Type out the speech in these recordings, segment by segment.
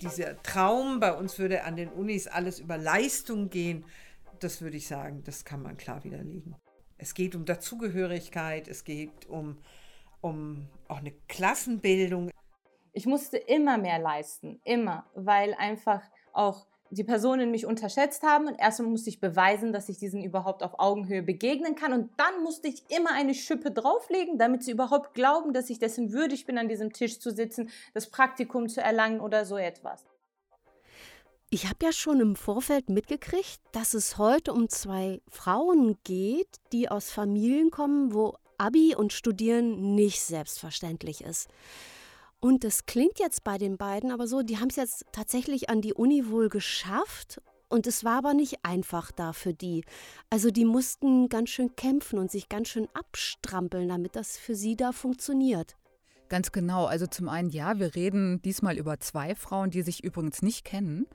Dieser Traum, bei uns würde an den Unis alles über Leistung gehen, das würde ich sagen, das kann man klar widerlegen. Es geht um Dazugehörigkeit, es geht um, um auch eine Klassenbildung. Ich musste immer mehr leisten, immer, weil einfach auch die Personen mich unterschätzt haben und erstmal musste ich beweisen, dass ich diesen überhaupt auf Augenhöhe begegnen kann und dann musste ich immer eine Schippe drauflegen, damit sie überhaupt glauben, dass ich dessen würdig bin, an diesem Tisch zu sitzen, das Praktikum zu erlangen oder so etwas. Ich habe ja schon im Vorfeld mitgekriegt, dass es heute um zwei Frauen geht, die aus Familien kommen, wo Abi und Studieren nicht selbstverständlich ist. Und das klingt jetzt bei den beiden aber so, die haben es jetzt tatsächlich an die Uni wohl geschafft. Und es war aber nicht einfach da für die. Also die mussten ganz schön kämpfen und sich ganz schön abstrampeln, damit das für sie da funktioniert. Ganz genau. Also zum einen, ja, wir reden diesmal über zwei Frauen, die sich übrigens nicht kennen.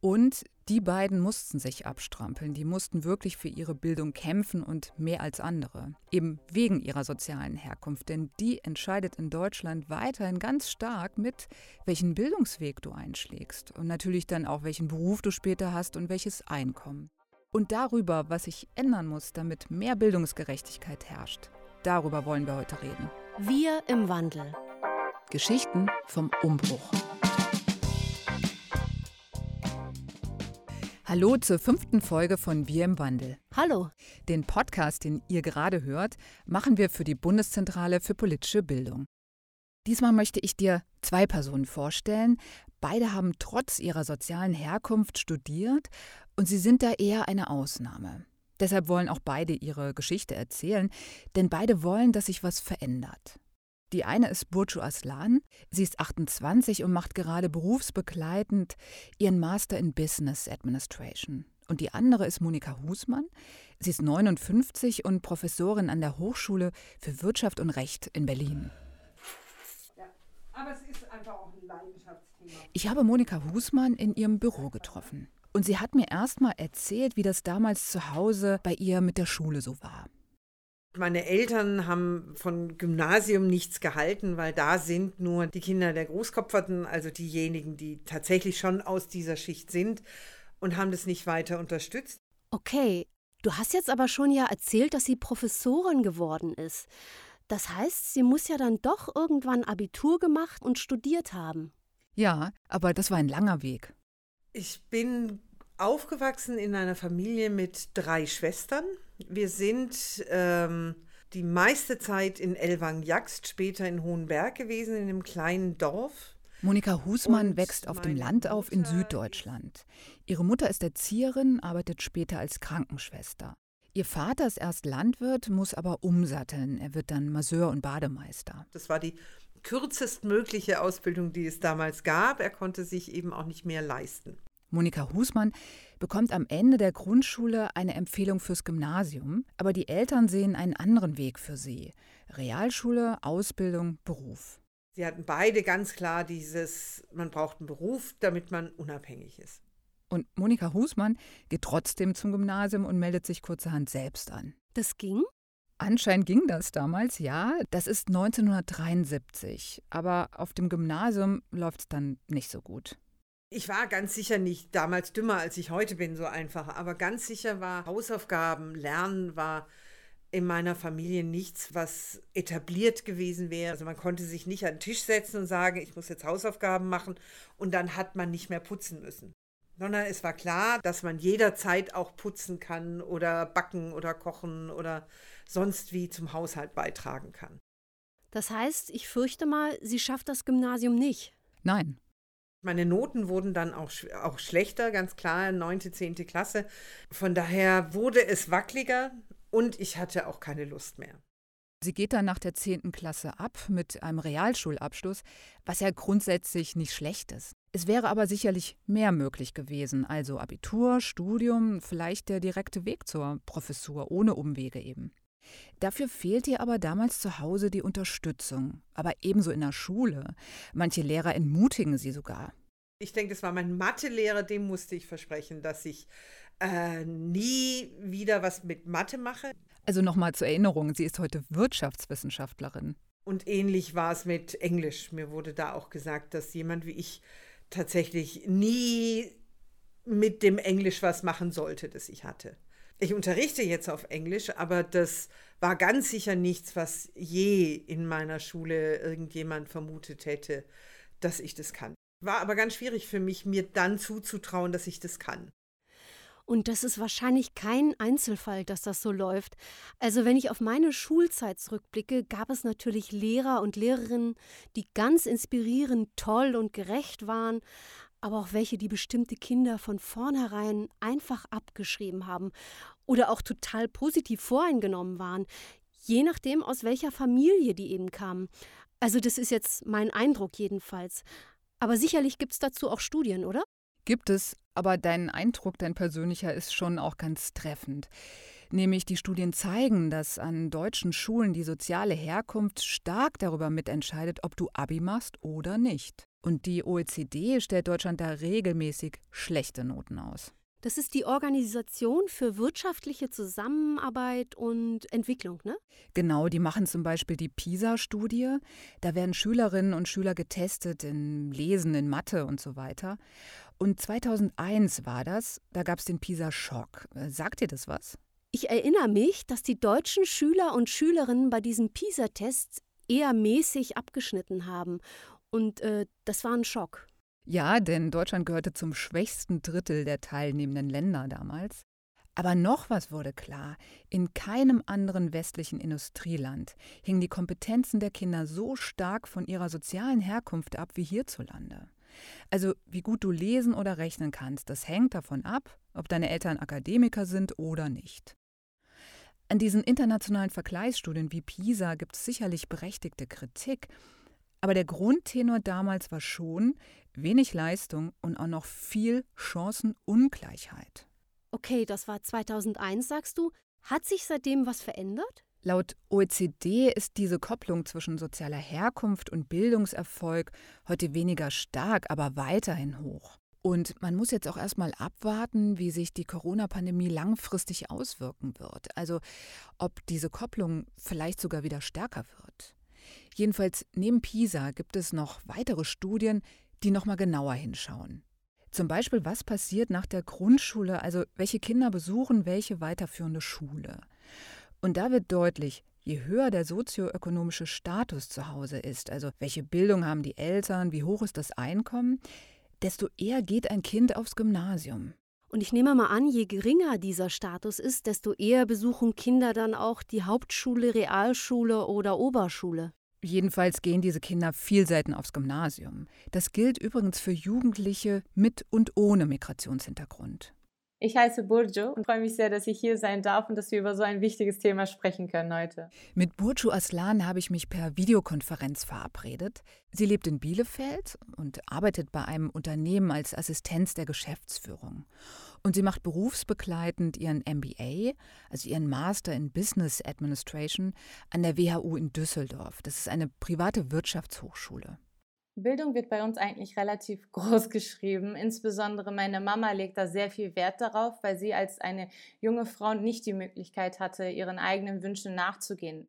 Und die beiden mussten sich abstrampeln. Die mussten wirklich für ihre Bildung kämpfen und mehr als andere. Eben wegen ihrer sozialen Herkunft. Denn die entscheidet in Deutschland weiterhin ganz stark mit, welchen Bildungsweg du einschlägst. Und natürlich dann auch, welchen Beruf du später hast und welches Einkommen. Und darüber, was sich ändern muss, damit mehr Bildungsgerechtigkeit herrscht. Darüber wollen wir heute reden. Wir im Wandel. Geschichten vom Umbruch. Hallo zur fünften Folge von Wir im Wandel. Hallo. Den Podcast, den ihr gerade hört, machen wir für die Bundeszentrale für politische Bildung. Diesmal möchte ich dir zwei Personen vorstellen. Beide haben trotz ihrer sozialen Herkunft studiert und sie sind da eher eine Ausnahme. Deshalb wollen auch beide ihre Geschichte erzählen, denn beide wollen, dass sich was verändert. Die eine ist Burcu Aslan. Sie ist 28 und macht gerade berufsbegleitend ihren Master in Business Administration. Und die andere ist Monika Husmann. Sie ist 59 und Professorin an der Hochschule für Wirtschaft und Recht in Berlin. Ja, aber es ist einfach auch ein Leidenschaftsthema. Ich habe Monika Husmann in ihrem Büro getroffen. Und sie hat mir erst mal erzählt, wie das damals zu Hause bei ihr mit der Schule so war. Meine Eltern haben von Gymnasium nichts gehalten, weil da sind nur die Kinder der Großkopferten, also diejenigen, die tatsächlich schon aus dieser Schicht sind und haben das nicht weiter unterstützt. Okay, du hast jetzt aber schon ja erzählt, dass sie Professorin geworden ist. Das heißt, sie muss ja dann doch irgendwann Abitur gemacht und studiert haben. Ja, aber das war ein langer Weg. Ich bin aufgewachsen in einer Familie mit drei Schwestern. Wir sind ähm, die meiste Zeit in Elwang-Jaxt, später in Hohenberg gewesen, in einem kleinen Dorf. Monika Husmann Und wächst auf dem Land auf in Süddeutschland. Ihre Mutter ist Erzieherin, arbeitet später als Krankenschwester. Ihr Vater ist erst Landwirt, muss aber umsatteln. Er wird dann Masseur und Bademeister. Das war die kürzestmögliche Ausbildung, die es damals gab. Er konnte sich eben auch nicht mehr leisten. Monika Husmann bekommt am Ende der Grundschule eine Empfehlung fürs Gymnasium, aber die Eltern sehen einen anderen Weg für sie. Realschule, Ausbildung, Beruf. Sie hatten beide ganz klar dieses, man braucht einen Beruf, damit man unabhängig ist. Und Monika Husmann geht trotzdem zum Gymnasium und meldet sich kurzerhand selbst an. Das ging? Anscheinend ging das damals, ja. Das ist 1973. Aber auf dem Gymnasium läuft es dann nicht so gut. Ich war ganz sicher nicht damals dümmer, als ich heute bin, so einfach. Aber ganz sicher war Hausaufgaben, Lernen war in meiner Familie nichts, was etabliert gewesen wäre. Also man konnte sich nicht an den Tisch setzen und sagen, ich muss jetzt Hausaufgaben machen und dann hat man nicht mehr putzen müssen. Sondern es war klar, dass man jederzeit auch putzen kann oder backen oder kochen oder sonst wie zum Haushalt beitragen kann. Das heißt, ich fürchte mal, sie schafft das Gymnasium nicht. Nein, meine Noten wurden dann auch, auch schlechter, ganz klar, 9., 10. Klasse. Von daher wurde es wackeliger und ich hatte auch keine Lust mehr. Sie geht dann nach der 10. Klasse ab mit einem Realschulabschluss, was ja grundsätzlich nicht schlecht ist. Es wäre aber sicherlich mehr möglich gewesen, also Abitur, Studium, vielleicht der direkte Weg zur Professur, ohne Umwege eben. Dafür fehlt ihr aber damals zu Hause die Unterstützung, aber ebenso in der Schule. Manche Lehrer entmutigen sie sogar. Ich denke, das war mein Mathelehrer, dem musste ich versprechen, dass ich äh, nie wieder was mit Mathe mache. Also nochmal zur Erinnerung, sie ist heute Wirtschaftswissenschaftlerin. Und ähnlich war es mit Englisch. Mir wurde da auch gesagt, dass jemand wie ich tatsächlich nie mit dem Englisch was machen sollte, das ich hatte. Ich unterrichte jetzt auf Englisch, aber das war ganz sicher nichts, was je in meiner Schule irgendjemand vermutet hätte, dass ich das kann. War aber ganz schwierig für mich, mir dann zuzutrauen, dass ich das kann. Und das ist wahrscheinlich kein Einzelfall, dass das so läuft. Also wenn ich auf meine Schulzeit zurückblicke, gab es natürlich Lehrer und Lehrerinnen, die ganz inspirierend, toll und gerecht waren, aber auch welche, die bestimmte Kinder von vornherein einfach abgeschrieben haben oder auch total positiv voreingenommen waren, je nachdem, aus welcher Familie die eben kamen. Also das ist jetzt mein Eindruck jedenfalls. Aber sicherlich gibt es dazu auch Studien, oder? Gibt es, aber dein Eindruck, dein persönlicher, ist schon auch ganz treffend. Nämlich die Studien zeigen, dass an deutschen Schulen die soziale Herkunft stark darüber mitentscheidet, ob du Abi machst oder nicht. Und die OECD stellt Deutschland da regelmäßig schlechte Noten aus. Das ist die Organisation für wirtschaftliche Zusammenarbeit und Entwicklung, ne? Genau, die machen zum Beispiel die PISA-Studie. Da werden Schülerinnen und Schüler getestet in Lesen, in Mathe und so weiter. Und 2001 war das, da gab es den PISA-Schock. Sagt dir das was? Ich erinnere mich, dass die deutschen Schüler und Schülerinnen bei diesen PISA-Tests eher mäßig abgeschnitten haben. Und äh, das war ein Schock. Ja, denn Deutschland gehörte zum schwächsten Drittel der teilnehmenden Länder damals. Aber noch was wurde klar. In keinem anderen westlichen Industrieland hingen die Kompetenzen der Kinder so stark von ihrer sozialen Herkunft ab wie hierzulande. Also wie gut du lesen oder rechnen kannst, das hängt davon ab, ob deine Eltern Akademiker sind oder nicht. An diesen internationalen Vergleichsstudien wie PISA gibt es sicherlich berechtigte Kritik, aber der Grundtenor damals war schon wenig Leistung und auch noch viel Chancenungleichheit. Okay, das war 2001, sagst du. Hat sich seitdem was verändert? Laut OECD ist diese Kopplung zwischen sozialer Herkunft und Bildungserfolg heute weniger stark, aber weiterhin hoch. Und man muss jetzt auch erstmal abwarten, wie sich die Corona-Pandemie langfristig auswirken wird. Also ob diese Kopplung vielleicht sogar wieder stärker wird. Jedenfalls neben PISA gibt es noch weitere Studien, die nochmal genauer hinschauen. Zum Beispiel, was passiert nach der Grundschule, also welche Kinder besuchen welche weiterführende Schule. Und da wird deutlich, je höher der sozioökonomische Status zu Hause ist, also welche Bildung haben die Eltern, wie hoch ist das Einkommen, desto eher geht ein Kind aufs Gymnasium. Und ich nehme mal an, je geringer dieser Status ist, desto eher besuchen Kinder dann auch die Hauptschule, Realschule oder Oberschule. Jedenfalls gehen diese Kinder viel selten aufs Gymnasium. Das gilt übrigens für Jugendliche mit und ohne Migrationshintergrund. Ich heiße Burju und freue mich sehr, dass ich hier sein darf und dass wir über so ein wichtiges Thema sprechen können heute. Mit Burju Aslan habe ich mich per Videokonferenz verabredet. Sie lebt in Bielefeld und arbeitet bei einem Unternehmen als Assistenz der Geschäftsführung. Und sie macht berufsbegleitend ihren MBA, also ihren Master in Business Administration, an der WHU in Düsseldorf. Das ist eine private Wirtschaftshochschule. Bildung wird bei uns eigentlich relativ groß geschrieben. Insbesondere meine Mama legt da sehr viel Wert darauf, weil sie als eine junge Frau nicht die Möglichkeit hatte, ihren eigenen Wünschen nachzugehen.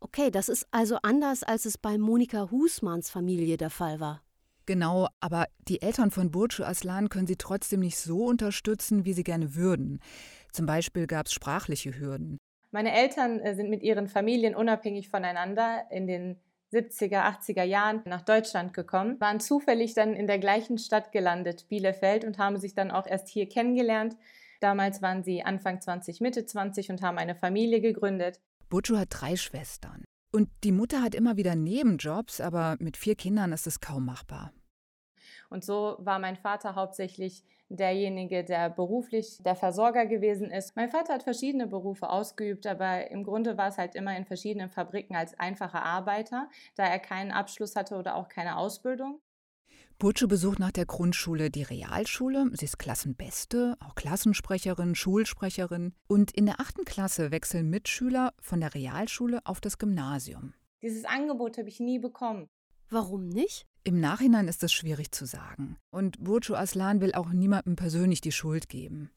Okay, das ist also anders, als es bei Monika Husmanns Familie der Fall war. Genau, aber die Eltern von Burcu Aslan können sie trotzdem nicht so unterstützen, wie sie gerne würden. Zum Beispiel gab es sprachliche Hürden. Meine Eltern äh, sind mit ihren Familien unabhängig voneinander in den 70er, 80er Jahren nach Deutschland gekommen, waren zufällig dann in der gleichen Stadt gelandet, Bielefeld, und haben sich dann auch erst hier kennengelernt. Damals waren sie Anfang 20, Mitte 20 und haben eine Familie gegründet. Burcu hat drei Schwestern. Und die Mutter hat immer wieder Nebenjobs, aber mit vier Kindern ist es kaum machbar. Und so war mein Vater hauptsächlich derjenige, der beruflich der Versorger gewesen ist. Mein Vater hat verschiedene Berufe ausgeübt, aber im Grunde war es halt immer in verschiedenen Fabriken als einfacher Arbeiter, da er keinen Abschluss hatte oder auch keine Ausbildung. Burcu besucht nach der Grundschule die Realschule. Sie ist Klassenbeste, auch Klassensprecherin, Schulsprecherin. Und in der achten Klasse wechseln Mitschüler von der Realschule auf das Gymnasium. Dieses Angebot habe ich nie bekommen. Warum nicht? Im Nachhinein ist es schwierig zu sagen. Und Burcu Aslan will auch niemandem persönlich die Schuld geben.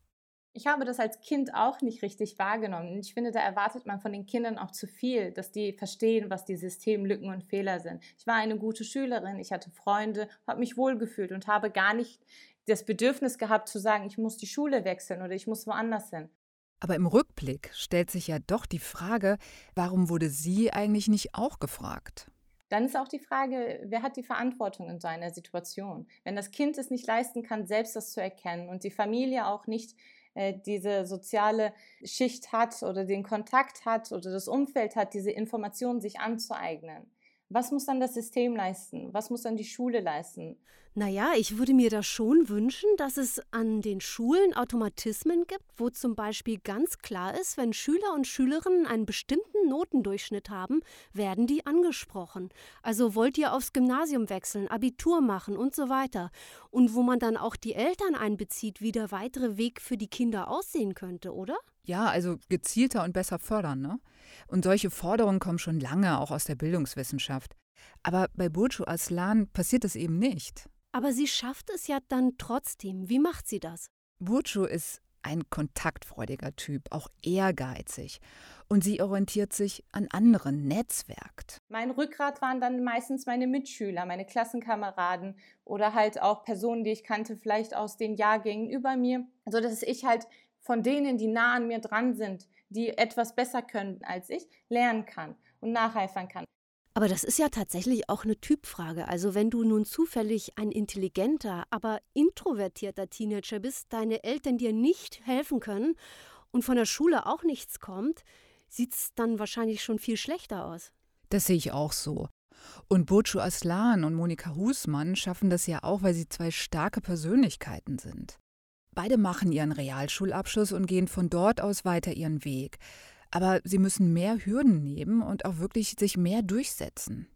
Ich habe das als Kind auch nicht richtig wahrgenommen. Ich finde, da erwartet man von den Kindern auch zu viel, dass die verstehen, was die Systemlücken und Fehler sind. Ich war eine gute Schülerin, ich hatte Freunde, habe mich wohlgefühlt und habe gar nicht das Bedürfnis gehabt zu sagen, ich muss die Schule wechseln oder ich muss woanders hin. Aber im Rückblick stellt sich ja doch die Frage, warum wurde sie eigentlich nicht auch gefragt? Dann ist auch die Frage, wer hat die Verantwortung in so einer Situation? Wenn das Kind es nicht leisten kann, selbst das zu erkennen und die Familie auch nicht äh, diese soziale Schicht hat oder den Kontakt hat oder das Umfeld hat, diese Informationen sich anzueignen. Was muss dann das System leisten? Was muss dann die Schule leisten? Naja, ich würde mir da schon wünschen, dass es an den Schulen Automatismen gibt, wo zum Beispiel ganz klar ist, wenn Schüler und Schülerinnen einen bestimmten Notendurchschnitt haben, werden die angesprochen. Also wollt ihr aufs Gymnasium wechseln, Abitur machen und so weiter. Und wo man dann auch die Eltern einbezieht, wie der weitere Weg für die Kinder aussehen könnte, oder? Ja, also gezielter und besser fördern, ne? Und solche Forderungen kommen schon lange auch aus der Bildungswissenschaft. Aber bei Burcu Aslan passiert es eben nicht. Aber sie schafft es ja dann trotzdem. Wie macht sie das? Burcu ist ein kontaktfreudiger Typ, auch ehrgeizig. Und sie orientiert sich an anderen, netzwerkt. Mein Rückgrat waren dann meistens meine Mitschüler, meine Klassenkameraden oder halt auch Personen, die ich kannte, vielleicht aus den Jahrgängen über mir, sodass ich halt von denen, die nah an mir dran sind, die etwas besser können als ich, lernen kann und nacheifern kann. Aber das ist ja tatsächlich auch eine Typfrage. Also wenn du nun zufällig ein intelligenter, aber introvertierter Teenager bist, deine Eltern dir nicht helfen können und von der Schule auch nichts kommt, sieht es dann wahrscheinlich schon viel schlechter aus. Das sehe ich auch so. Und Burcu Aslan und Monika Husmann schaffen das ja auch, weil sie zwei starke Persönlichkeiten sind. Beide machen ihren Realschulabschluss und gehen von dort aus weiter ihren Weg. Aber sie müssen mehr Hürden nehmen und auch wirklich sich mehr durchsetzen.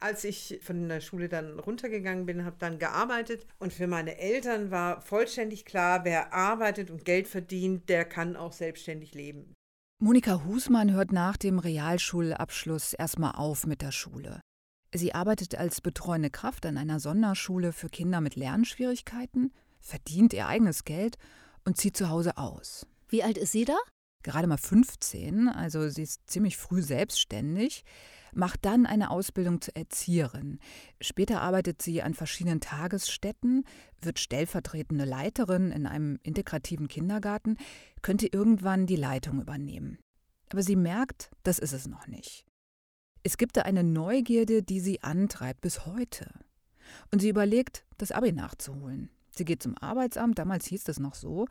Als ich von der Schule dann runtergegangen bin, habe dann gearbeitet und für meine Eltern war vollständig klar, wer arbeitet und Geld verdient, der kann auch selbstständig leben. Monika Husmann hört nach dem Realschulabschluss erstmal auf mit der Schule. Sie arbeitet als betreuende Kraft an einer Sonderschule für Kinder mit Lernschwierigkeiten, verdient ihr eigenes Geld und zieht zu Hause aus. Wie alt ist sie da? gerade mal 15, also sie ist ziemlich früh selbstständig, macht dann eine Ausbildung zur Erzieherin. Später arbeitet sie an verschiedenen Tagesstätten, wird stellvertretende Leiterin in einem integrativen Kindergarten, könnte irgendwann die Leitung übernehmen. Aber sie merkt, das ist es noch nicht. Es gibt da eine Neugierde, die sie antreibt bis heute. Und sie überlegt, das Abi nachzuholen. Sie geht zum Arbeitsamt, damals hieß das noch so,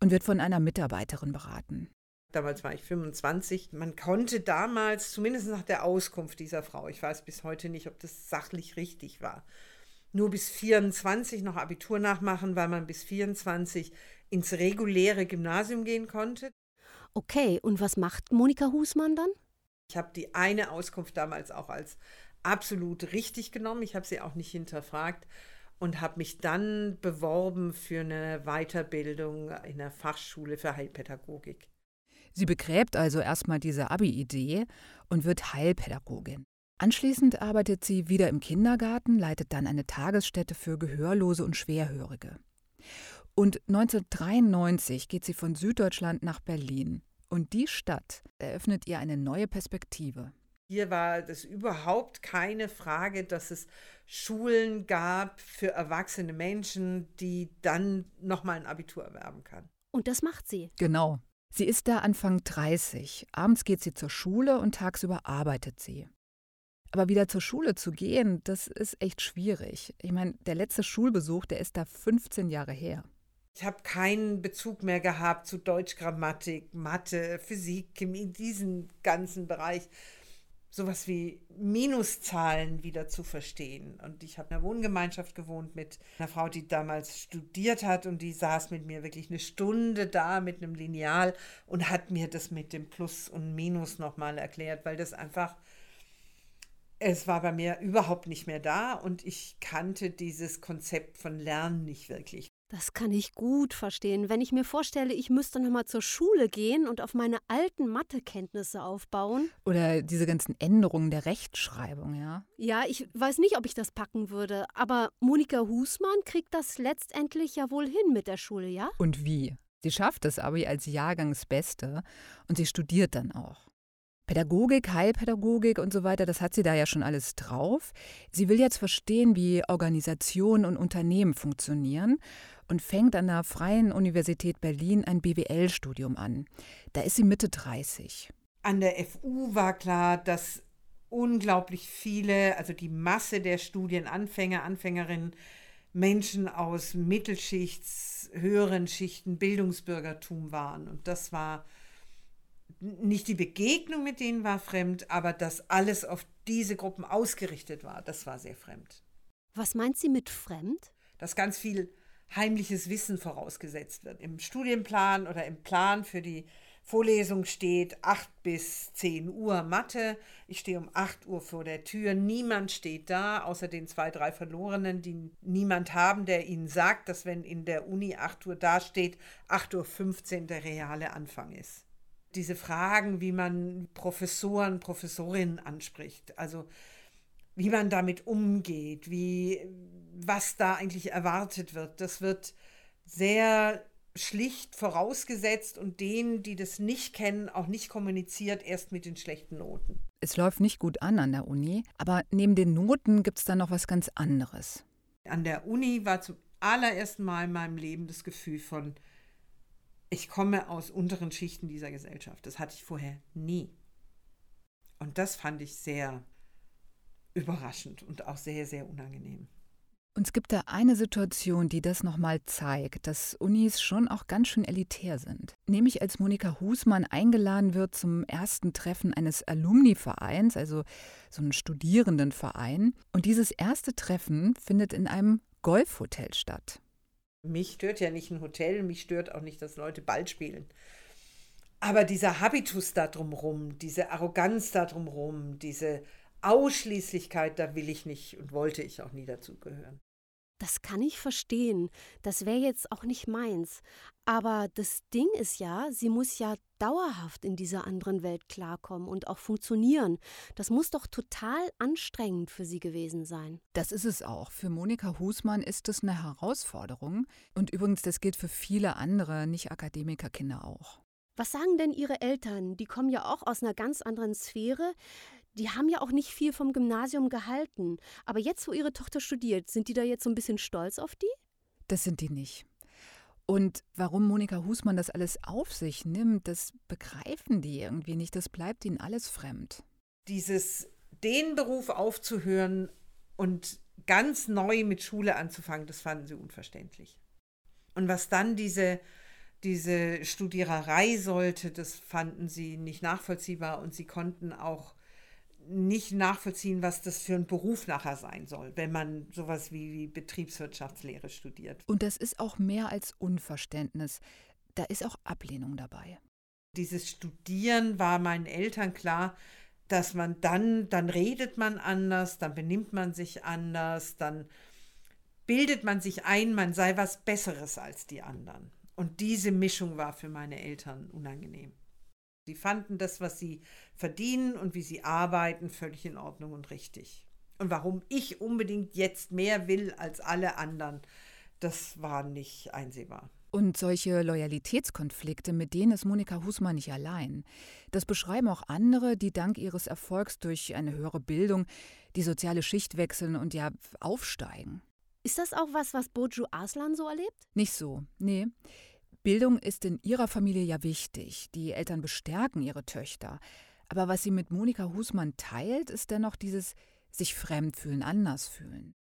und wird von einer Mitarbeiterin beraten. Damals war ich 25. Man konnte damals, zumindest nach der Auskunft dieser Frau, ich weiß bis heute nicht, ob das sachlich richtig war, nur bis 24 noch Abitur nachmachen, weil man bis 24 ins reguläre Gymnasium gehen konnte. Okay, und was macht Monika Husmann dann? Ich habe die eine Auskunft damals auch als absolut richtig genommen. Ich habe sie auch nicht hinterfragt und habe mich dann beworben für eine Weiterbildung in der Fachschule für Heilpädagogik. Sie begräbt also erstmal diese Abi-Idee und wird Heilpädagogin. Anschließend arbeitet sie wieder im Kindergarten, leitet dann eine Tagesstätte für Gehörlose und Schwerhörige. Und 1993 geht sie von Süddeutschland nach Berlin. Und die Stadt eröffnet ihr eine neue Perspektive. Hier war das überhaupt keine Frage, dass es Schulen gab für erwachsene Menschen, die dann nochmal ein Abitur erwerben kann. Und das macht sie. Genau. Sie ist da Anfang 30. Abends geht sie zur Schule und tagsüber arbeitet sie. Aber wieder zur Schule zu gehen, das ist echt schwierig. Ich meine, der letzte Schulbesuch, der ist da 15 Jahre her. Ich habe keinen Bezug mehr gehabt zu Deutschgrammatik, Mathe, Physik, Chemie, diesen ganzen Bereich sowas wie Minuszahlen wieder zu verstehen. Und ich habe in einer Wohngemeinschaft gewohnt mit einer Frau, die damals studiert hat und die saß mit mir wirklich eine Stunde da mit einem Lineal und hat mir das mit dem Plus und Minus nochmal erklärt, weil das einfach, es war bei mir überhaupt nicht mehr da und ich kannte dieses Konzept von Lernen nicht wirklich. Das kann ich gut verstehen. Wenn ich mir vorstelle, ich müsste nochmal zur Schule gehen und auf meine alten Mathekenntnisse aufbauen. Oder diese ganzen Änderungen der Rechtschreibung, ja? Ja, ich weiß nicht, ob ich das packen würde. Aber Monika Husmann kriegt das letztendlich ja wohl hin mit der Schule, ja? Und wie? Sie schafft es aber als Jahrgangsbeste und sie studiert dann auch. Pädagogik, Heilpädagogik und so weiter, das hat sie da ja schon alles drauf. Sie will jetzt verstehen, wie Organisationen und Unternehmen funktionieren und fängt an der Freien Universität Berlin ein BWL-Studium an. Da ist sie Mitte 30. An der FU war klar, dass unglaublich viele, also die Masse der Studienanfänger, Anfängerinnen, Menschen aus Mittelschichts, höheren Schichten, Bildungsbürgertum waren. Und das war nicht die Begegnung mit denen war fremd, aber dass alles auf diese Gruppen ausgerichtet war, das war sehr fremd. Was meint sie mit fremd? Dass ganz viel heimliches Wissen vorausgesetzt wird. Im Studienplan oder im Plan für die Vorlesung steht 8 bis 10 Uhr Mathe. Ich stehe um 8 Uhr vor der Tür. Niemand steht da, außer den zwei, drei Verlorenen, die niemand haben, der ihnen sagt, dass wenn in der Uni 8 Uhr dasteht, 8.15 Uhr der reale Anfang ist. Diese Fragen, wie man Professoren, Professorinnen anspricht, also wie man damit umgeht, wie, was da eigentlich erwartet wird, das wird sehr schlicht vorausgesetzt und denen, die das nicht kennen, auch nicht kommuniziert, erst mit den schlechten Noten. Es läuft nicht gut an an der Uni, aber neben den Noten gibt es da noch was ganz anderes. An der Uni war zum allerersten Mal in meinem Leben das Gefühl von, ich komme aus unteren Schichten dieser Gesellschaft. Das hatte ich vorher nie. Und das fand ich sehr überraschend und auch sehr, sehr unangenehm. Und es gibt da eine Situation, die das nochmal zeigt, dass Unis schon auch ganz schön elitär sind. Nämlich als Monika Husmann eingeladen wird zum ersten Treffen eines Alumni-Vereins, also so einen Studierendenverein. Und dieses erste Treffen findet in einem Golfhotel statt. Mich stört ja nicht ein Hotel, mich stört auch nicht, dass Leute Ball spielen. Aber dieser Habitus da drumrum, diese Arroganz da drumrum, diese Ausschließlichkeit, da will ich nicht und wollte ich auch nie dazugehören. Das kann ich verstehen. Das wäre jetzt auch nicht meins. Aber das Ding ist ja, sie muss ja dauerhaft in dieser anderen Welt klarkommen und auch funktionieren. Das muss doch total anstrengend für sie gewesen sein. Das ist es auch. Für Monika Husmann ist es eine Herausforderung. Und übrigens, das gilt für viele andere Nicht-Akademikerkinder auch. Was sagen denn Ihre Eltern? Die kommen ja auch aus einer ganz anderen Sphäre die haben ja auch nicht viel vom Gymnasium gehalten. Aber jetzt, wo ihre Tochter studiert, sind die da jetzt so ein bisschen stolz auf die? Das sind die nicht. Und warum Monika Husmann das alles auf sich nimmt, das begreifen die irgendwie nicht. Das bleibt ihnen alles fremd. Dieses, den Beruf aufzuhören und ganz neu mit Schule anzufangen, das fanden sie unverständlich. Und was dann diese, diese Studiererei sollte, das fanden sie nicht nachvollziehbar und sie konnten auch nicht nachvollziehen, was das für ein Beruf nachher sein soll, wenn man sowas wie, wie Betriebswirtschaftslehre studiert. Und das ist auch mehr als Unverständnis. Da ist auch Ablehnung dabei. Dieses Studieren war meinen Eltern klar, dass man dann, dann redet man anders, dann benimmt man sich anders, dann bildet man sich ein, man sei was Besseres als die anderen. Und diese Mischung war für meine Eltern unangenehm. Sie fanden das, was sie verdienen und wie sie arbeiten, völlig in Ordnung und richtig. Und warum ich unbedingt jetzt mehr will als alle anderen, das war nicht einsehbar. Und solche Loyalitätskonflikte, mit denen ist Monika Husmann nicht allein. Das beschreiben auch andere, die dank ihres Erfolgs durch eine höhere Bildung die soziale Schicht wechseln und ja aufsteigen. Ist das auch was, was Boju Aslan so erlebt? Nicht so, nee. Bildung ist in ihrer Familie ja wichtig. Die Eltern bestärken ihre Töchter. Aber was sie mit Monika Husmann teilt, ist dennoch dieses sich fremd fühlen, anders fühlen.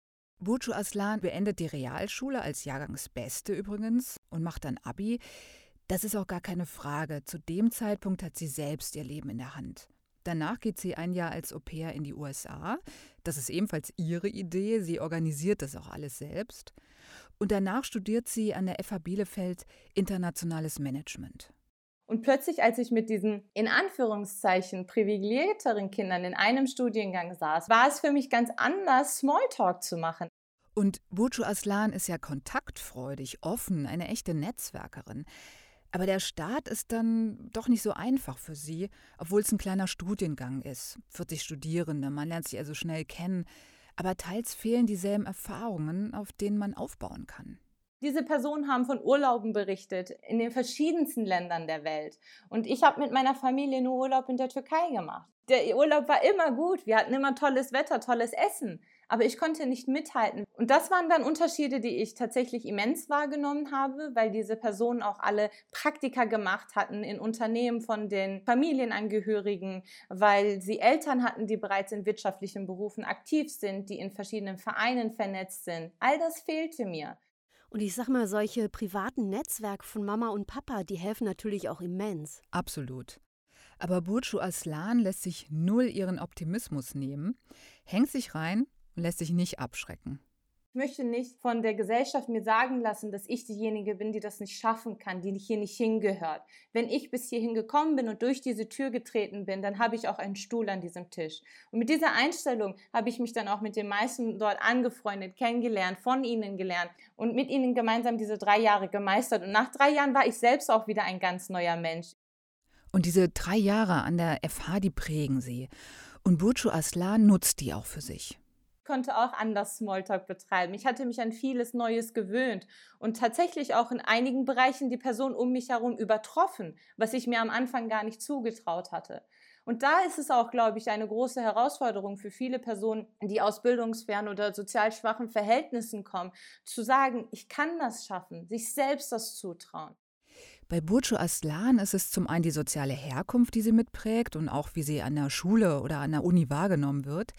Burcu Aslan beendet die Realschule als Jahrgangsbeste übrigens und macht dann Abi. Das ist auch gar keine Frage. Zu dem Zeitpunkt hat sie selbst ihr Leben in der Hand. Danach geht sie ein Jahr als Au pair in die USA. Das ist ebenfalls ihre Idee. Sie organisiert das auch alles selbst. Und danach studiert sie an der FH Bielefeld internationales Management. Und plötzlich, als ich mit diesen in Anführungszeichen privilegierteren Kindern in einem Studiengang saß, war es für mich ganz anders, Smalltalk zu machen. Und Burcu Aslan ist ja kontaktfreudig, offen, eine echte Netzwerkerin. Aber der Start ist dann doch nicht so einfach für sie, obwohl es ein kleiner Studiengang ist. 40 Studierende, man lernt sich also schnell kennen aber teils fehlen dieselben Erfahrungen, auf denen man aufbauen kann. Diese Personen haben von Urlauben berichtet in den verschiedensten Ländern der Welt. Und ich habe mit meiner Familie nur Urlaub in der Türkei gemacht. Der Urlaub war immer gut. Wir hatten immer tolles Wetter, tolles Essen aber ich konnte nicht mithalten. Und das waren dann Unterschiede, die ich tatsächlich immens wahrgenommen habe, weil diese Personen auch alle Praktika gemacht hatten in Unternehmen von den Familienangehörigen, weil sie Eltern hatten, die bereits in wirtschaftlichen Berufen aktiv sind, die in verschiedenen Vereinen vernetzt sind. All das fehlte mir. Und ich sag mal, solche privaten Netzwerke von Mama und Papa, die helfen natürlich auch immens. Absolut. Aber Burcu Aslan lässt sich null ihren Optimismus nehmen, hängt sich rein und lässt sich nicht abschrecken. Ich möchte nicht von der Gesellschaft mir sagen lassen, dass ich diejenige bin, die das nicht schaffen kann, die hier nicht hingehört. Wenn ich bis hierhin gekommen bin und durch diese Tür getreten bin, dann habe ich auch einen Stuhl an diesem Tisch. Und mit dieser Einstellung habe ich mich dann auch mit den meisten dort angefreundet, kennengelernt, von ihnen gelernt und mit ihnen gemeinsam diese drei Jahre gemeistert. Und nach drei Jahren war ich selbst auch wieder ein ganz neuer Mensch. Und diese drei Jahre an der FH, die prägen sie. Und Burcu Aslan nutzt die auch für sich konnte auch anders Smalltalk betreiben. Ich hatte mich an vieles Neues gewöhnt und tatsächlich auch in einigen Bereichen die Person um mich herum übertroffen, was ich mir am Anfang gar nicht zugetraut hatte. Und da ist es auch, glaube ich, eine große Herausforderung für viele Personen, die aus bildungsfernen oder sozial schwachen Verhältnissen kommen, zu sagen, ich kann das schaffen, sich selbst das zutrauen. Bei Burcu Aslan ist es zum einen die soziale Herkunft, die sie mitprägt und auch wie sie an der Schule oder an der Uni wahrgenommen wird.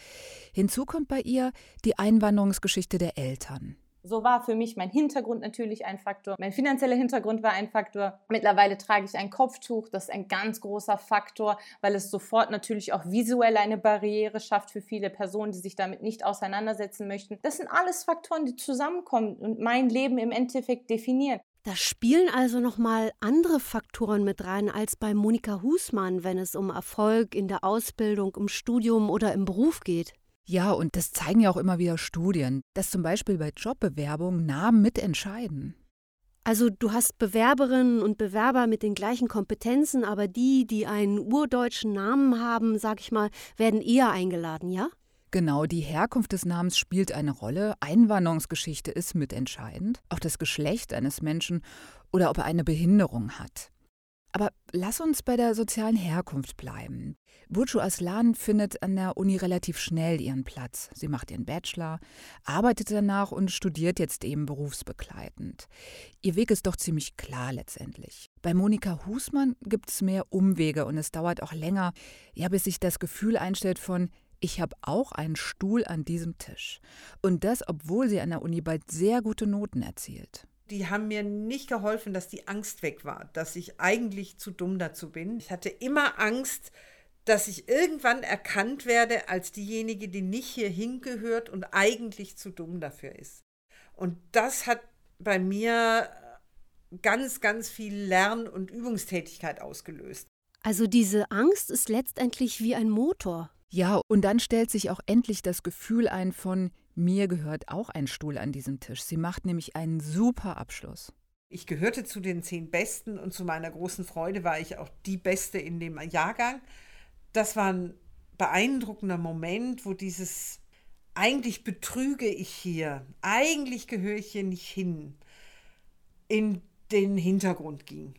Hinzu kommt bei ihr die Einwanderungsgeschichte der Eltern. So war für mich mein Hintergrund natürlich ein Faktor. Mein finanzieller Hintergrund war ein Faktor. Mittlerweile trage ich ein Kopftuch. Das ist ein ganz großer Faktor, weil es sofort natürlich auch visuell eine Barriere schafft für viele Personen, die sich damit nicht auseinandersetzen möchten. Das sind alles Faktoren, die zusammenkommen und mein Leben im Endeffekt definieren. Da spielen also nochmal andere Faktoren mit rein als bei Monika Husmann, wenn es um Erfolg in der Ausbildung, im Studium oder im Beruf geht. Ja, und das zeigen ja auch immer wieder Studien, dass zum Beispiel bei Jobbewerbungen Namen mitentscheiden. Also du hast Bewerberinnen und Bewerber mit den gleichen Kompetenzen, aber die, die einen urdeutschen Namen haben, sag ich mal, werden eher eingeladen, ja? Genau, die Herkunft des Namens spielt eine Rolle. Einwanderungsgeschichte ist mitentscheidend. Auch das Geschlecht eines Menschen oder ob er eine Behinderung hat. Aber lass uns bei der sozialen Herkunft bleiben. Burcu Aslan findet an der Uni relativ schnell ihren Platz. Sie macht ihren Bachelor, arbeitet danach und studiert jetzt eben berufsbegleitend. Ihr Weg ist doch ziemlich klar letztendlich. Bei Monika Husmann gibt es mehr Umwege und es dauert auch länger, ja, bis sich das Gefühl einstellt von, ich habe auch einen Stuhl an diesem Tisch. Und das, obwohl sie an der Uni bald sehr gute Noten erzielt. Die haben mir nicht geholfen, dass die Angst weg war, dass ich eigentlich zu dumm dazu bin. Ich hatte immer Angst, dass ich irgendwann erkannt werde als diejenige, die nicht hier hingehört und eigentlich zu dumm dafür ist. Und das hat bei mir ganz, ganz viel Lern- und Übungstätigkeit ausgelöst. Also diese Angst ist letztendlich wie ein Motor. Ja, und dann stellt sich auch endlich das Gefühl ein von, mir gehört auch ein Stuhl an diesem Tisch. Sie macht nämlich einen super Abschluss. Ich gehörte zu den zehn Besten und zu meiner großen Freude war ich auch die Beste in dem Jahrgang. Das war ein beeindruckender Moment, wo dieses eigentlich betrüge ich hier, eigentlich gehöre ich hier nicht hin, in den Hintergrund ging.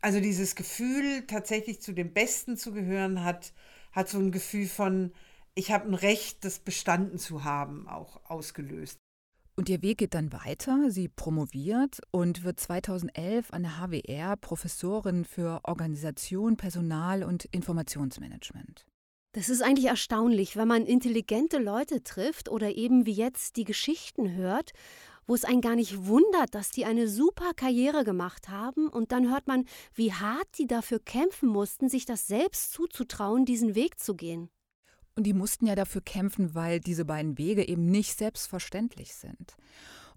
Also dieses Gefühl, tatsächlich zu den Besten zu gehören, hat hat so ein Gefühl von, ich habe ein Recht, das bestanden zu haben, auch ausgelöst. Und ihr Weg geht dann weiter. Sie promoviert und wird 2011 an der HWR Professorin für Organisation, Personal und Informationsmanagement. Das ist eigentlich erstaunlich, wenn man intelligente Leute trifft oder eben wie jetzt die Geschichten hört, wo es einen gar nicht wundert, dass die eine super Karriere gemacht haben und dann hört man, wie hart die dafür kämpfen mussten, sich das selbst zuzutrauen, diesen Weg zu gehen. Und die mussten ja dafür kämpfen, weil diese beiden Wege eben nicht selbstverständlich sind.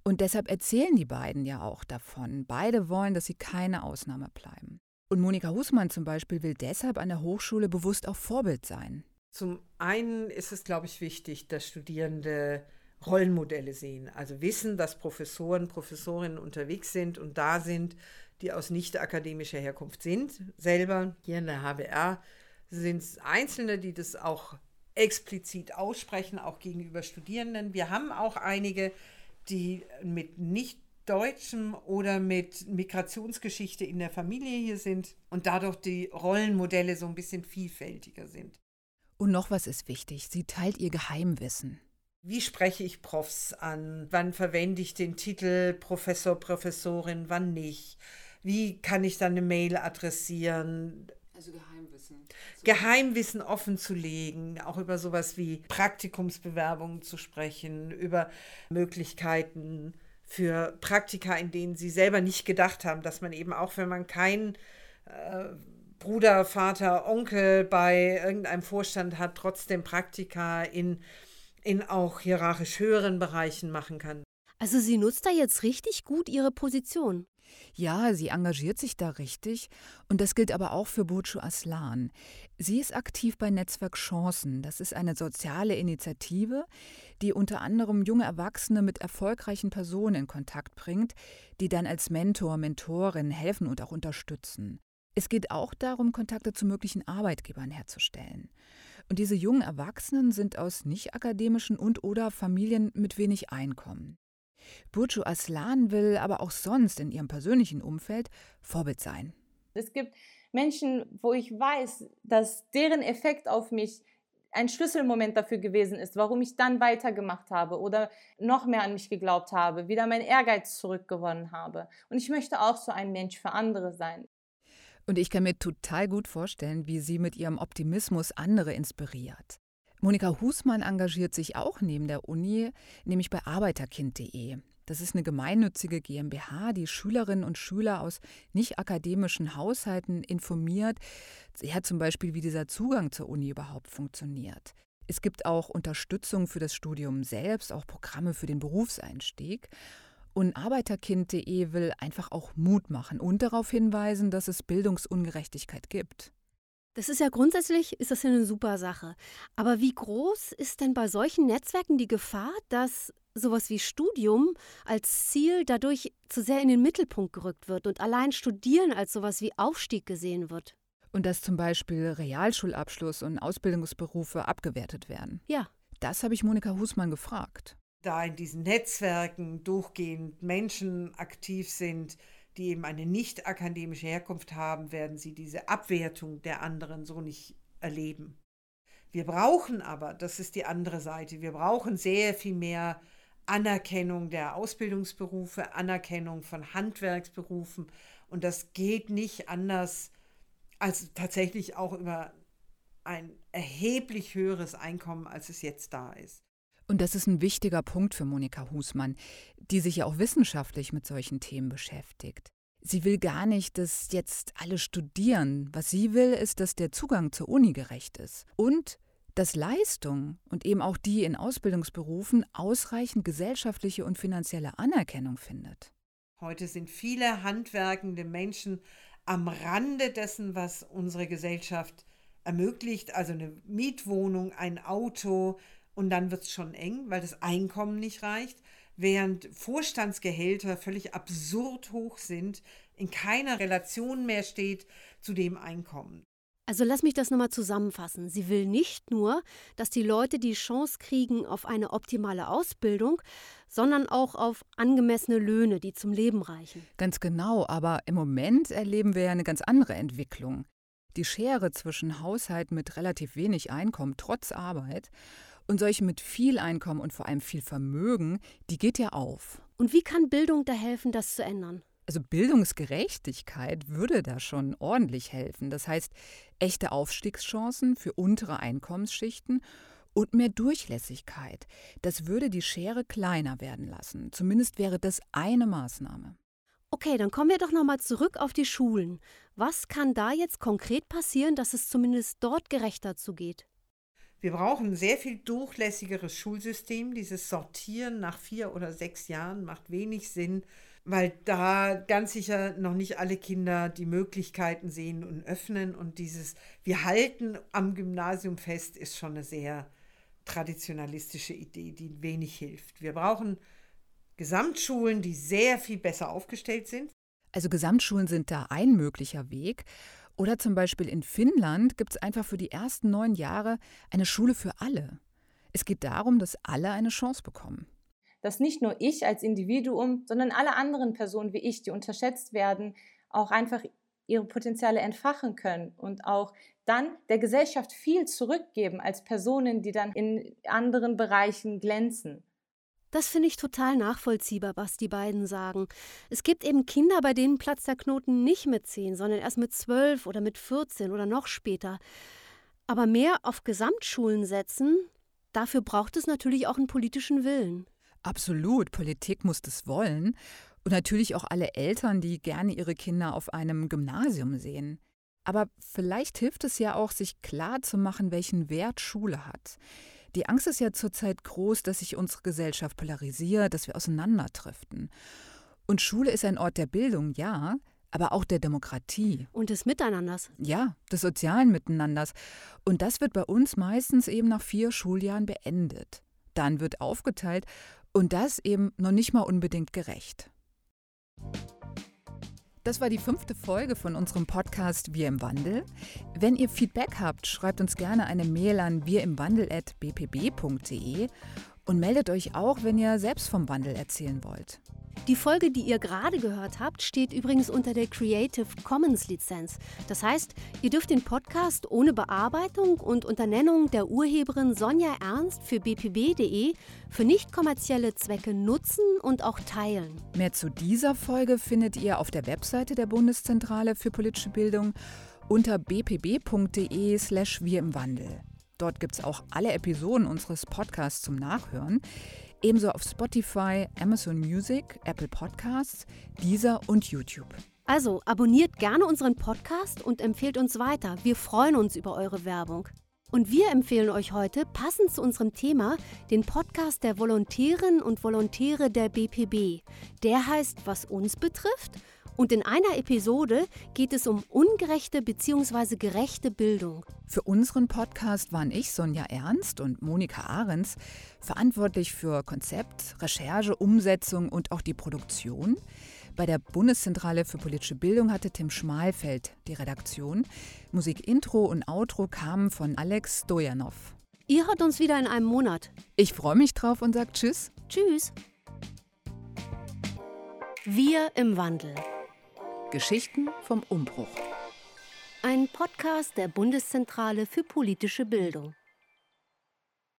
Und deshalb erzählen die beiden ja auch davon. Beide wollen, dass sie keine Ausnahme bleiben. Und Monika Husmann zum Beispiel will deshalb an der Hochschule bewusst auch Vorbild sein. Zum einen ist es, glaube ich, wichtig, dass Studierende Rollenmodelle sehen. Also wissen, dass Professoren, Professorinnen unterwegs sind und da sind, die aus nicht akademischer Herkunft sind. Selber hier in der HWR sind es Einzelne, die das auch explizit aussprechen, auch gegenüber Studierenden. Wir haben auch einige, die mit nicht Deutschem oder mit Migrationsgeschichte in der Familie hier sind und dadurch die Rollenmodelle so ein bisschen vielfältiger sind. Und noch was ist wichtig, sie teilt ihr Geheimwissen. Wie spreche ich Profs an? Wann verwende ich den Titel Professor, Professorin, wann nicht? Wie kann ich dann eine Mail adressieren? Also Geheimwissen. Geheimwissen offen zu legen, auch über sowas wie Praktikumsbewerbungen zu sprechen, über Möglichkeiten für Praktika, in denen sie selber nicht gedacht haben, dass man eben auch, wenn man keinen äh, Bruder, Vater, Onkel bei irgendeinem Vorstand hat, trotzdem Praktika in, in auch hierarchisch höheren Bereichen machen kann. Also sie nutzt da jetzt richtig gut ihre Position. Ja, sie engagiert sich da richtig. Und das gilt aber auch für Burcu Aslan. Sie ist aktiv bei Netzwerk Chancen. Das ist eine soziale Initiative, die unter anderem junge Erwachsene mit erfolgreichen Personen in Kontakt bringt, die dann als Mentor, Mentorin helfen und auch unterstützen. Es geht auch darum, Kontakte zu möglichen Arbeitgebern herzustellen. Und diese jungen Erwachsenen sind aus nicht-akademischen und/oder Familien mit wenig Einkommen. Burcu Aslan will aber auch sonst in ihrem persönlichen Umfeld Vorbild sein. Es gibt Menschen, wo ich weiß, dass deren Effekt auf mich ein Schlüsselmoment dafür gewesen ist, warum ich dann weitergemacht habe oder noch mehr an mich geglaubt habe, wieder meinen Ehrgeiz zurückgewonnen habe. Und ich möchte auch so ein Mensch für andere sein. Und ich kann mir total gut vorstellen, wie sie mit ihrem Optimismus andere inspiriert. Monika Husmann engagiert sich auch neben der Uni, nämlich bei arbeiterkind.de. Das ist eine gemeinnützige GmbH, die Schülerinnen und Schüler aus nicht akademischen Haushalten informiert, ja, zum Beispiel, wie dieser Zugang zur Uni überhaupt funktioniert. Es gibt auch Unterstützung für das Studium selbst, auch Programme für den Berufseinstieg. Und Arbeiterkind.de will einfach auch Mut machen und darauf hinweisen, dass es Bildungsungerechtigkeit gibt. Das ist ja grundsätzlich ist das ja eine super Sache. Aber wie groß ist denn bei solchen Netzwerken die Gefahr, dass sowas wie Studium als Ziel dadurch zu sehr in den Mittelpunkt gerückt wird und allein Studieren als sowas wie Aufstieg gesehen wird? Und dass zum Beispiel Realschulabschluss und Ausbildungsberufe abgewertet werden. Ja. Das habe ich Monika Husmann gefragt. Da in diesen Netzwerken durchgehend Menschen aktiv sind, die eben eine nicht akademische Herkunft haben, werden sie diese Abwertung der anderen so nicht erleben. Wir brauchen aber, das ist die andere Seite, wir brauchen sehr viel mehr Anerkennung der Ausbildungsberufe, Anerkennung von Handwerksberufen. Und das geht nicht anders als tatsächlich auch über ein erheblich höheres Einkommen, als es jetzt da ist. Und das ist ein wichtiger Punkt für Monika Husmann, die sich ja auch wissenschaftlich mit solchen Themen beschäftigt. Sie will gar nicht, dass jetzt alle studieren. Was sie will, ist, dass der Zugang zur Uni gerecht ist. Und dass Leistung und eben auch die in Ausbildungsberufen ausreichend gesellschaftliche und finanzielle Anerkennung findet. Heute sind viele handwerkende Menschen am Rande dessen, was unsere Gesellschaft ermöglicht. Also eine Mietwohnung, ein Auto, und dann wird es schon eng, weil das Einkommen nicht reicht, während Vorstandsgehälter völlig absurd hoch sind, in keiner Relation mehr steht zu dem Einkommen. Also lass mich das nochmal zusammenfassen. Sie will nicht nur, dass die Leute die Chance kriegen auf eine optimale Ausbildung, sondern auch auf angemessene Löhne, die zum Leben reichen. Ganz genau, aber im Moment erleben wir ja eine ganz andere Entwicklung. Die Schere zwischen Haushalten mit relativ wenig Einkommen trotz Arbeit und solche mit viel Einkommen und vor allem viel Vermögen, die geht ja auf. Und wie kann Bildung da helfen, das zu ändern? Also Bildungsgerechtigkeit würde da schon ordentlich helfen. Das heißt, echte Aufstiegschancen für untere Einkommensschichten und mehr Durchlässigkeit. Das würde die Schere kleiner werden lassen. Zumindest wäre das eine Maßnahme. Okay, dann kommen wir doch nochmal zurück auf die Schulen. Was kann da jetzt konkret passieren, dass es zumindest dort gerechter zugeht? Wir brauchen ein sehr viel durchlässigeres Schulsystem. Dieses Sortieren nach vier oder sechs Jahren macht wenig Sinn, weil da ganz sicher noch nicht alle Kinder die Möglichkeiten sehen und öffnen. Und dieses Wir halten am Gymnasium fest ist schon eine sehr traditionalistische Idee, die wenig hilft. Wir brauchen Gesamtschulen, die sehr viel besser aufgestellt sind. Also Gesamtschulen sind da ein möglicher Weg. Oder zum Beispiel in Finnland gibt es einfach für die ersten neun Jahre eine Schule für alle. Es geht darum, dass alle eine Chance bekommen. dass nicht nur ich als Individuum, sondern alle anderen Personen wie ich, die unterschätzt werden, auch einfach ihre Potenziale entfachen können und auch dann der Gesellschaft viel zurückgeben als Personen, die dann in anderen Bereichen glänzen. Das finde ich total nachvollziehbar, was die beiden sagen. Es gibt eben Kinder, bei denen platzt der Knoten nicht mit 10, sondern erst mit 12 oder mit 14 oder noch später. Aber mehr auf Gesamtschulen setzen, dafür braucht es natürlich auch einen politischen Willen. Absolut, Politik muss das wollen. Und natürlich auch alle Eltern, die gerne ihre Kinder auf einem Gymnasium sehen. Aber vielleicht hilft es ja auch, sich klar zu machen, welchen Wert Schule hat. Die Angst ist ja zurzeit groß, dass sich unsere Gesellschaft polarisiert, dass wir auseinanderdriften. Und Schule ist ein Ort der Bildung, ja, aber auch der Demokratie. Und des Miteinanders. Ja, des sozialen Miteinanders. Und das wird bei uns meistens eben nach vier Schuljahren beendet. Dann wird aufgeteilt und das eben noch nicht mal unbedingt gerecht. Das war die fünfte Folge von unserem Podcast Wir im Wandel. Wenn ihr Feedback habt, schreibt uns gerne eine Mail an wirimwandel.bpb.de und meldet euch auch, wenn ihr selbst vom Wandel erzählen wollt. Die Folge, die ihr gerade gehört habt, steht übrigens unter der Creative Commons Lizenz. Das heißt, ihr dürft den Podcast ohne Bearbeitung und unter Nennung der Urheberin Sonja Ernst für bpb.de für nicht kommerzielle Zwecke nutzen und auch teilen. Mehr zu dieser Folge findet ihr auf der Webseite der Bundeszentrale für politische Bildung unter bpb.de/slash wir im Wandel. Dort gibt es auch alle Episoden unseres Podcasts zum Nachhören. Ebenso auf Spotify, Amazon Music, Apple Podcasts, Deezer und YouTube. Also abonniert gerne unseren Podcast und empfehlt uns weiter. Wir freuen uns über eure Werbung. Und wir empfehlen euch heute, passend zu unserem Thema, den Podcast der Volontärinnen und Volontäre der BPB. Der heißt Was uns betrifft und in einer Episode geht es um ungerechte bzw. gerechte Bildung. Für unseren Podcast waren ich, Sonja Ernst und Monika Ahrens, verantwortlich für Konzept, Recherche, Umsetzung und auch die Produktion. Bei der Bundeszentrale für politische Bildung hatte Tim Schmalfeld die Redaktion. Musik Intro und Outro kamen von Alex Stojanov. Ihr hört uns wieder in einem Monat. Ich freue mich drauf und sage Tschüss. Tschüss. Wir im Wandel. Geschichten vom Umbruch. Ein Podcast der Bundeszentrale für politische Bildung.